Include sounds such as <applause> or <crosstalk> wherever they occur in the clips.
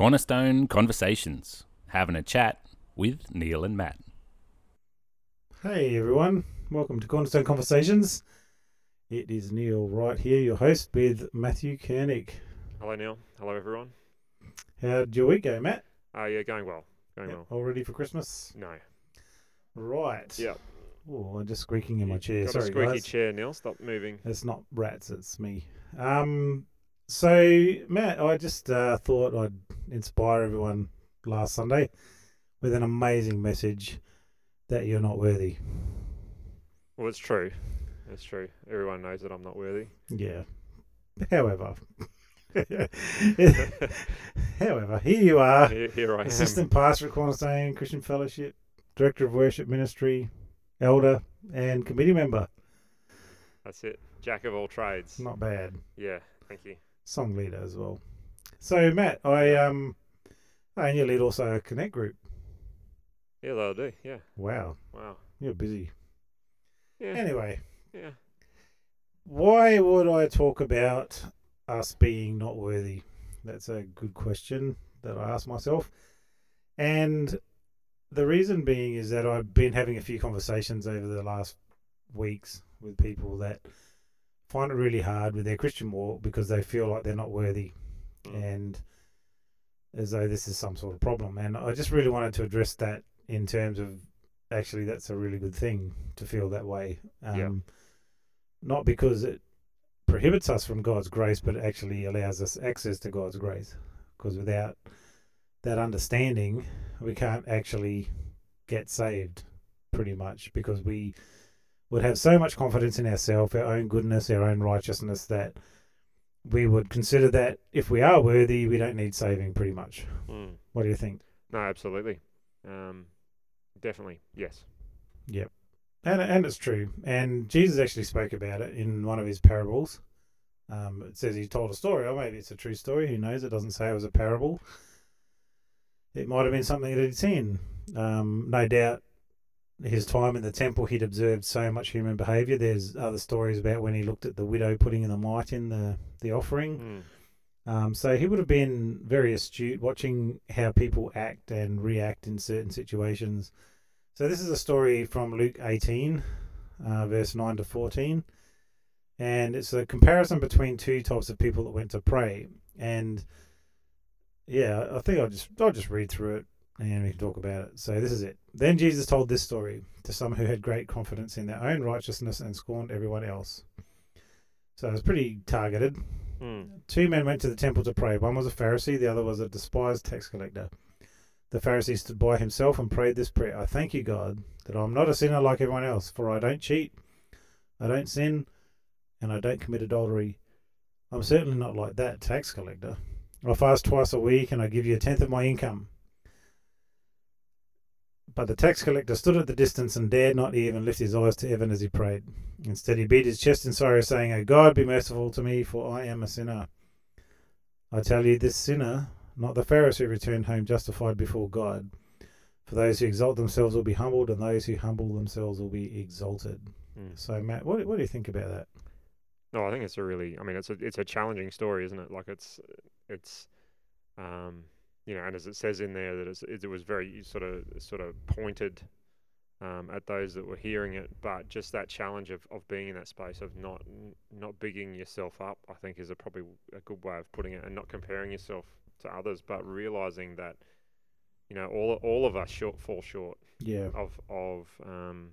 Cornerstone Conversations, having a chat with Neil and Matt. Hey everyone, welcome to Cornerstone Conversations. It is Neil right here, your host, with Matthew Koenig. Hello, Neil. Hello, everyone. How'd your week go, Matt? Uh, yeah, going well. Going Yep, well. All ready for Christmas? No. Right. Yeah. Oh, I'm just squeaking in my chair. Got Sorry, a squeaky guys. chair, Neil. Stop moving. It's not rats, it's me. Um, so, Matt, I just uh, thought I'd inspire everyone last Sunday with an amazing message that you're not worthy. Well, it's true. It's true. Everyone knows that I'm not worthy. Yeah. However, <laughs> however, here you are, here, here I am. assistant pastor at Cornerstone Christian Fellowship, director of worship ministry, elder, and committee member. That's it. Jack of all trades. Not bad. Yeah. Thank you. Song leader as well. So, Matt, I um, and you lead also a connect group. Yeah, that'll do. Yeah. Wow, Wow. you're busy. Yeah. Anyway, Yeah. why would I talk about us being not worthy? That's a good question that I ask myself. And the reason being is that I've been having a few conversations over the last weeks with people that find it really hard with their Christian walk because they feel like they're not worthy and as though this is some sort of problem. And I just really wanted to address that in terms of actually that's a really good thing to feel that way. Um, Yeah. Not because it prohibits us from God's grace, but actually allows us access to God's grace. Because without that understanding, we can't actually get saved, pretty much, because we would have so much confidence in ourselves, our own goodness, our own righteousness, that we would consider that if we are worthy, we don't need saving, pretty much. Mm. What do you think? No, absolutely. Um, definitely. Yes. Yep. And and it's true. And Jesus actually spoke about it in one of his parables. Um, it says he told a story, or maybe it's a true story. Who knows? It doesn't say it was a parable. It might have been something that he'd seen. Um, no doubt, his time in the temple, he'd observed so much human behaviour. There's other stories about when he looked at the widow putting in the mite in the the offering. Mm. Um, so he would have been very astute, watching how people act and react in certain situations. So this is a story from Luke 18, uh, verse 9 to 14, and it's a comparison between two types of people that went to pray. And yeah, I think I'll just I'll just read through it and we can talk about it. So this is it. Then Jesus told this story to some who had great confidence in their own righteousness and scorned everyone else. So it was pretty targeted. Mm. Two men went to the temple to pray. One was a Pharisee, the other was a despised tax collector. The Pharisee stood by himself and prayed this prayer I thank you, God, that I'm not a sinner like everyone else, for I don't cheat, I don't sin, and I don't commit adultery. I'm certainly not like that tax collector. I fast twice a week and I give you a tenth of my income. But the tax collector stood at the distance and dared not even lift his eyes to heaven as he prayed. Instead, he beat his chest in sorrow, saying, O God, be merciful to me, for I am a sinner. I tell you, this sinner, not the Pharisee, returned home justified before God. For those who exalt themselves will be humbled, and those who humble themselves will be exalted. Mm. So, Matt, what, what do you think about that? No, I think it's a really. I mean, it's a it's a challenging story, isn't it? Like it's it's, um, you know, and as it says in there that it's, it, was very sort of sort of pointed, um, at those that were hearing it. But just that challenge of, of being in that space of not not bigging yourself up, I think is a probably a good way of putting it, and not comparing yourself to others, but realizing that, you know, all all of us short fall short Yeah. of of um,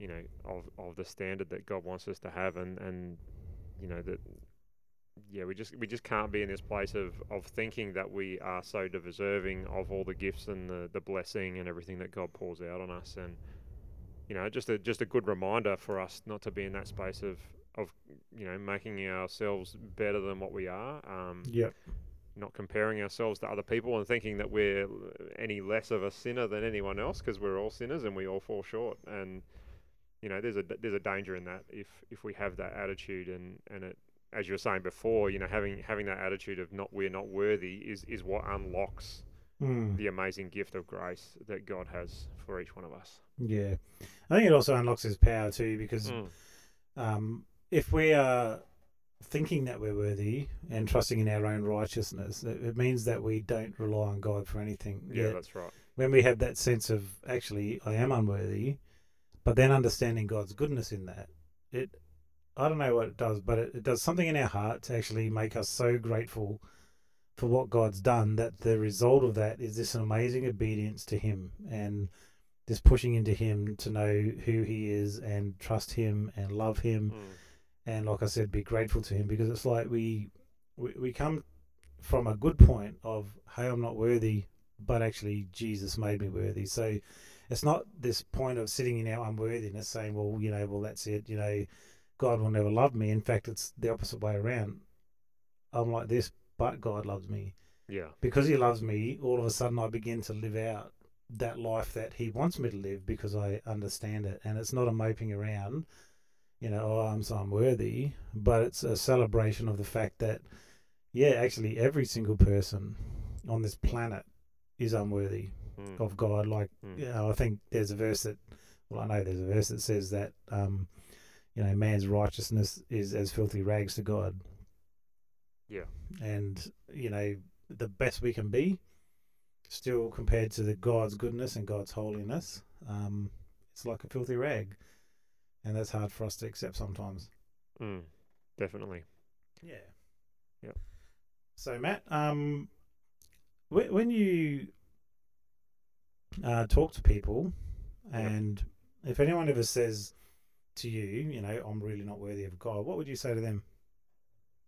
you know of of the standard that God wants us to have, and and you know that yeah we just we just can't be in this place of of thinking that we are so deserving of all the gifts and the the blessing and everything that God pours out on us, and you know just a just a good reminder for us not to be in that space of of you know making ourselves better than what we are. Um, Yep. not comparing ourselves to other people and thinking that we're any less of a sinner than anyone else because we're all sinners and we all fall short and you know there's a there's a danger in that if if we have that attitude and and it as you were saying before you know having having that attitude of not we're not worthy is is what unlocks Mm. the amazing gift of grace that God has for each one of us Yeah. I think it also unlocks his power too because Mm. um, if we are thinking that we're worthy and trusting in our own righteousness. It, it means that we don't rely on God for anything. Yeah, Yet that's right. when we have that sense of actually I am unworthy, but then understanding God's goodness in that, it I don't know what it does, but it, it does something in our heart to actually make us so grateful for what God's done that the result of that is this amazing obedience to Him and this pushing into Him to know who He is and trust Him and love Him Mm. and like I said, be grateful to Him because it's like we we, we come from a good point of hey, I'm not worthy, but actually Jesus made me worthy. So it's not this point of sitting in our unworthiness saying, well, you know, well that's it, you know, God will never love me. In fact, it's the opposite way around. I'm like this, but God loves me Yeah. because He loves me. All of a sudden, I begin to live out that life that He wants me to live because I understand it, and it's not a moping around you know, oh, I'm so unworthy, but it's a celebration of the fact that, yeah, actually, every single person on this planet is unworthy Mm. of God. Like, Mm. you know, I think there's a verse that, well, I know there's a verse that says that, um, you know, man's righteousness is as filthy rags to God. Yeah. And, you know, the best we can be, still compared to the God's goodness and God's holiness, um, it's like a filthy rag. And that's hard for us to accept sometimes. Mm. Definitely. Yeah. Yep. So Matt, um, wh- when you uh, talk to people, Yep. and if anyone ever says to you, you know, I'm really not worthy of God, what would you say to them?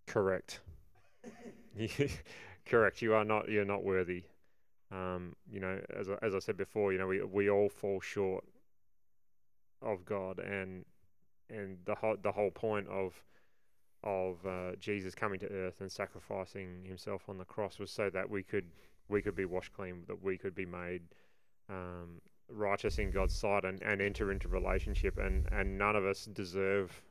Correct. <laughs> Correct. You are not. You're not worthy. Um, you know, as I, as I said before, you know, we we all fall short of God, and and the whole the whole point of of uh, Jesus coming to earth and sacrificing himself on the cross was so that we could we could be washed clean, that we could be made um, righteous in God's sight and, and enter into relationship, and and none of us deserve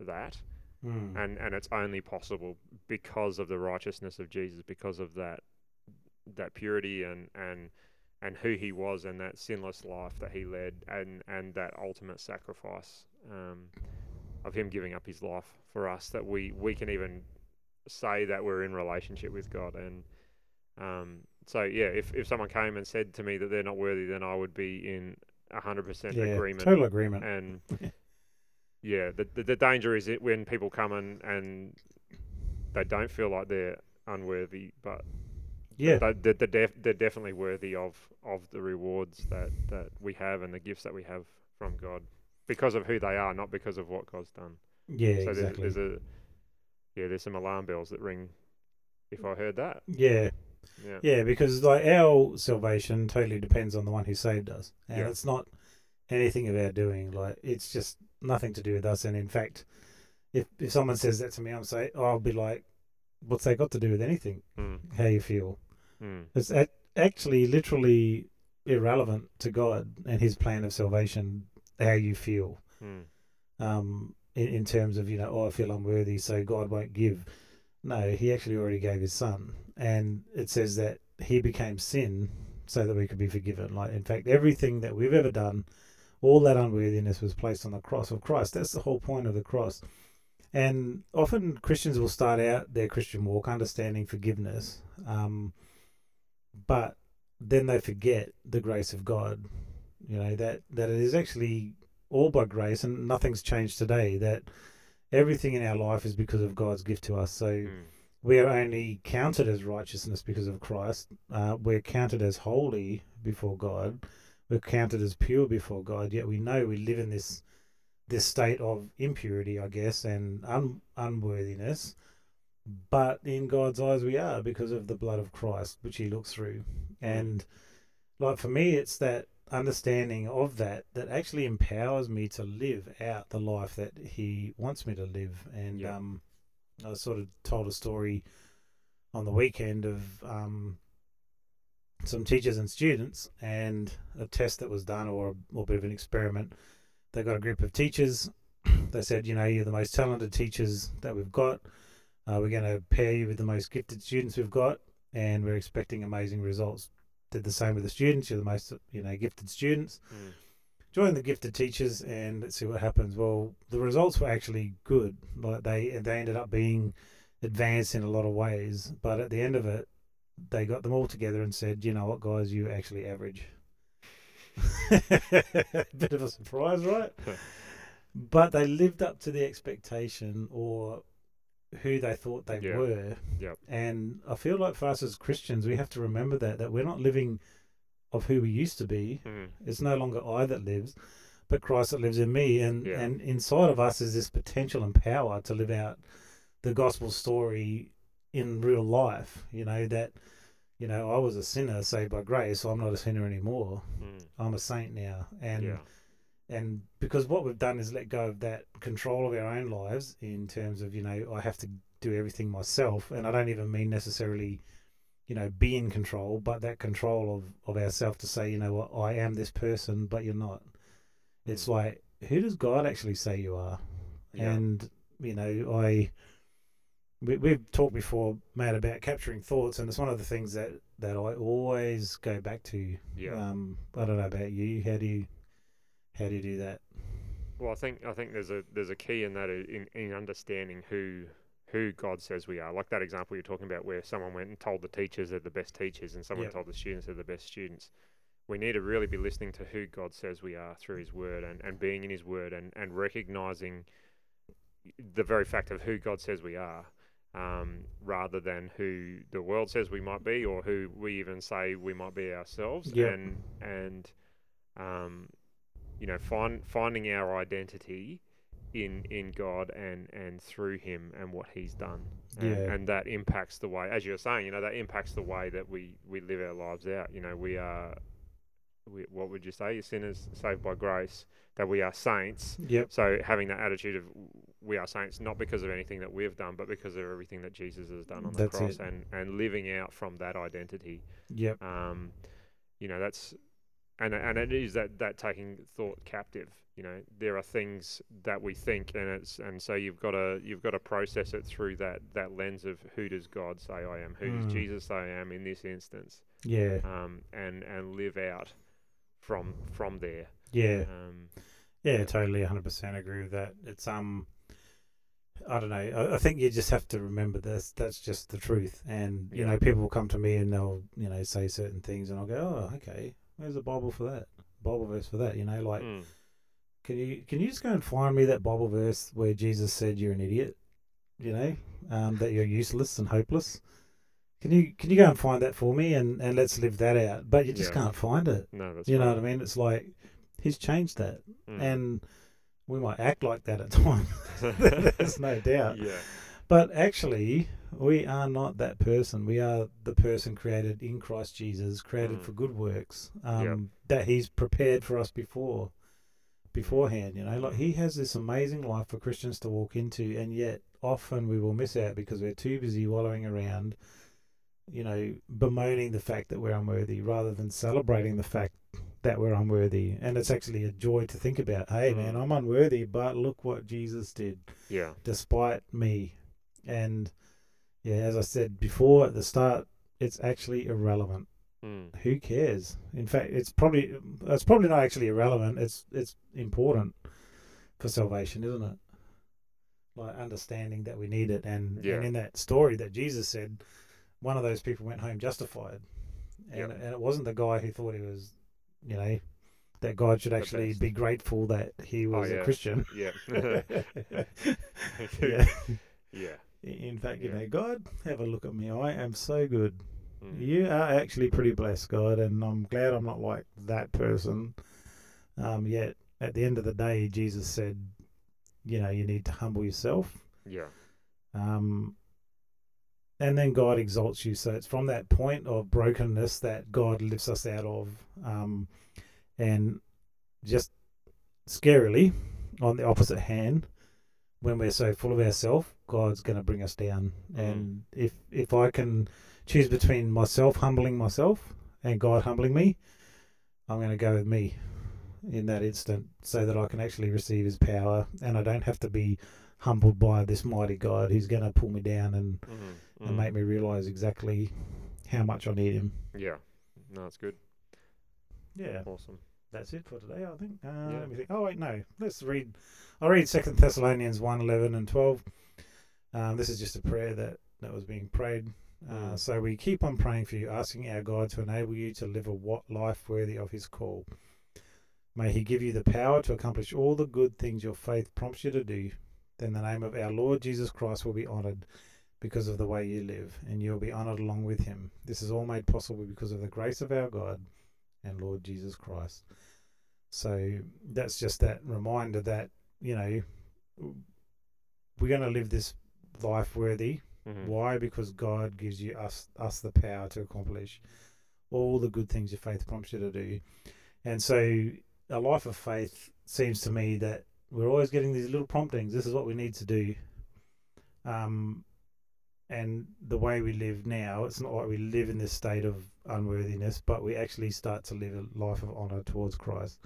that Hmm. and and it's only possible because of the righteousness of Jesus, because of that that purity and and and who he was and that sinless life that he led and and that ultimate sacrifice um, of him giving up his life for us that we we can even say that we're in relationship with God and um, so yeah if if someone came and said to me that they're not worthy then I would be in a hundred percent agreement total agreement. and <laughs> yeah, the, the the danger is it when people come in and they don't feel like they're unworthy, but yeah, they, they're, they're, def- they're definitely worthy of of the rewards that that we have and the gifts that we have from God because of who they are, not because of what God's done. yeah, so exactly. there's, there's a yeah, there's some alarm bells that ring if I heard that. yeah, Yeah, yeah, because like our salvation totally depends on the one who saved us, and Yeah. it's not anything of our doing. Like it's just nothing to do with us. And in fact, if if someone says that to me, I'm say I'll be like, what's that got to do with anything? Mm, How you feel? mm, It's a- actually literally irrelevant to God and His plan of salvation. How you feel, mm, um, in, in terms of you know, oh, I feel unworthy, so God won't give. No, He actually already gave His Son, and it says that He became sin so that we could be forgiven. Like in fact, everything that we've ever done, all that unworthiness was placed on the cross of Christ. That's the whole point of the cross. And often Christians will start out their Christian walk understanding forgiveness, um, but then they forget the grace of God. You know that that it is actually all by grace, and nothing's changed today. That everything in our life is because of God's gift to us. So mm, we are only counted as righteousness because of Christ. Uh, we're counted as holy before God. We're counted as pure before God. Yet we know we live in this this state of impurity, I guess, and un- unworthiness. But in God's eyes, we are because of the blood of Christ, which He looks through. And like for me, it's that understanding of that that actually empowers me to live out the life that He wants me to live. And Yeah. um, I sort of told a story on the weekend of um, some teachers and students and a test that was done or a, a bit of an experiment. They got a group of teachers. <clears throat> They said, you know, you're the most talented teachers that we've got. Uh, we're going to pair you with the most gifted students we've got, and we're expecting amazing results. Did the same with the students. You're the most, you know, gifted students. mm, join the gifted teachers and let's see what happens. Well, the results were actually good. Like they they ended up being advanced in a lot of ways, but at the end of it, they got them all together and said, "You know what, guys, you actually average." <laughs> Bit of a surprise, right? but they lived up to the expectation or who they thought they Yeah. were. Yep. And I feel like for us as Christians, we have to remember that that we're not living of who we used to be. Mm. It's no longer I that lives, but Christ that lives in me. And Yeah. and inside of us is this potential and power to live out the gospel story in real life. You know that. You know, I was a sinner saved by grace, so I'm not a sinner anymore. Mm. I'm a saint now, and yeah. And because what we've done is let go of that control of our own lives in terms of you know I have to do everything myself, and I don't even mean necessarily you know be in control, but that control of of ourselves to say you know what I am this person, but you're not. It's like who does God actually say you are? Yeah. And you know I. We, we've talked before, Matt, about capturing thoughts, and it's one of the things that, that I always go back to. Yeah. Um, I don't know about you. How do you how do you do that? Well, I think I think there's a there's a key in that in in understanding who who God says we are. Like that example you're talking about, where someone went and told the teachers they're the best teachers, and someone Yep. told the students they're the best students. We need to really be listening to who God says we are through His Word, and, and being in His Word, and and recognizing the very fact of who God says we are, um, rather than who the world says we might be, or who we even say we might be ourselves. Yep. And and um, you know, find, finding our identity in in God and and through Him and what He's done, and, Yeah. and that impacts the way, as you were saying, you know, that impacts the way that we we live our lives out. You know, we are, we, what would you say? Sinners saved by grace. That we are saints. Yep. So having that attitude of we are saints not because of anything that we've done, but because of everything that Jesus has done on the That's cross, it. and and living out from that identity Yep. um, you know that's and and it is that that taking thought captive you know there are things that we think and it's and so you've got to you've got to process it through that that lens of who does god say i am who Mm. does jesus say i am in this instance Yeah. um, and and live out from from there Yeah. um, Yeah. Totally. Hundred percent agree with that. It's um. I don't know. I, I think you just have to remember this. That's just the truth. And you Yeah. know, people will come to me and they'll you know say certain things, and I'll go, oh, okay. Where's the Bible for that? Bible verse for that? You know, like mm, Can you can you just go and find me that Bible verse where Jesus said you're an idiot? You know, um, that you're useless and hopeless. Can you can you go and find that for me and, and let's live that out? But you just Yeah. can't find it. no that's You know right. what I mean? It's like he's changed that, Mm. and we might act like that at <laughs> times. <laughs> There's no doubt. yeah But actually, we are not that person. We are the person created in Christ Jesus, created Mm. for good works, um, Yep. that He's prepared for us before, beforehand. You know, like He has this amazing life for Christians to walk into, and yet often we will miss out because we're too busy wallowing around, you know, bemoaning the fact that we're unworthy rather than celebrating the fact that we're unworthy. And it's actually a joy to think about. Hey, man, Mm. I'm unworthy, but look what Jesus did yeah despite me. And yeah, as I said before at the start, it's actually irrelevant. mm. Who cares? In fact, it's probably it's probably not actually irrelevant. It's it's important for salvation, isn't it? Like understanding that we need it, and Yeah. and in that story that Jesus said, one of those people went home justified, and Yep. and it wasn't the guy who thought he was, you know, that God should actually be grateful that he was yeah. a Christian. <laughs> <laughs> <laughs> yeah yeah. yeah In fact, you Yeah. know, God, have a look at me. I am so good. Mm. You are actually pretty blessed, God, and I'm glad I'm not like that person. Um, yet, at the end of the day, Jesus said, you know, you need to humble yourself. yeah Um, and then God exalts you. So it's from that point of brokenness that God lifts us out of. Um, and just scarily, on the opposite hand, when we're so full of ourselves, God's going to bring us down. And if if I can choose between myself humbling myself and God humbling me, I'm going to go with me in that instant, so that I can actually receive His power, and I don't have to be humbled by this mighty God who's going to pull me down and, Mhm, and make me realize exactly how much I need Him. yeah no it's good Yeah. Awesome. That's it for today. I think. Uh, Yeah. Let me think. Oh wait, no. Let's read. I'll read Second Thessalonians 1, 11 and twelve. Um, this is just a prayer that that was being prayed. Uh, Mm. So we keep on praying for you, asking our God to enable you to live a what life worthy of His call. May He give you the power to accomplish all the good things your faith prompts you to do. Then the name of our Lord Jesus Christ will be honoured because of the way you live, and you'll be honoured along with Him. This is all made possible because of the grace of our God and Lord Jesus Christ. So that's just that reminder that you know we're going to live this life worthy Mhm. why? Because God gives you us us the power to accomplish all the good things your faith prompts you to do. And so a life of faith seems to me that we're always getting these little promptings. This is what we need to do. Um and the way we live now, it's not like we live in this state of unworthiness, but we actually start to live a life of honor towards Christ.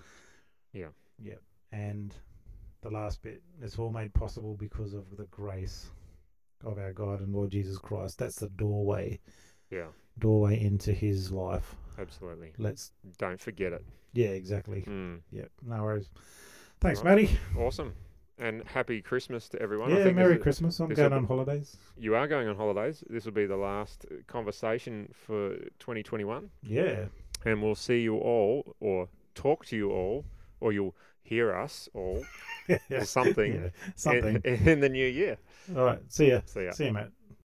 Yeah. Yep. And the last bit, it's all made possible because of the grace of our God and Lord Jesus Christ. That's the doorway, Yeah, doorway into His life. absolutely. Let's, Don't forget it. yeah, exactly. Mm. Yep, no worries. Thanks, Right. Matty. Awesome. And happy Christmas to everyone. I Yeah, think Merry Christmas. I'm going on holidays. You are going on holidays. This will be the last uh, conversation for 2021. Yeah, And we'll see you all, or talk to you all, or you'll hear us all, <laughs> or something, Yeah, something. In, <laughs> in the new year. All right, see ya. See ya. See ya, mate.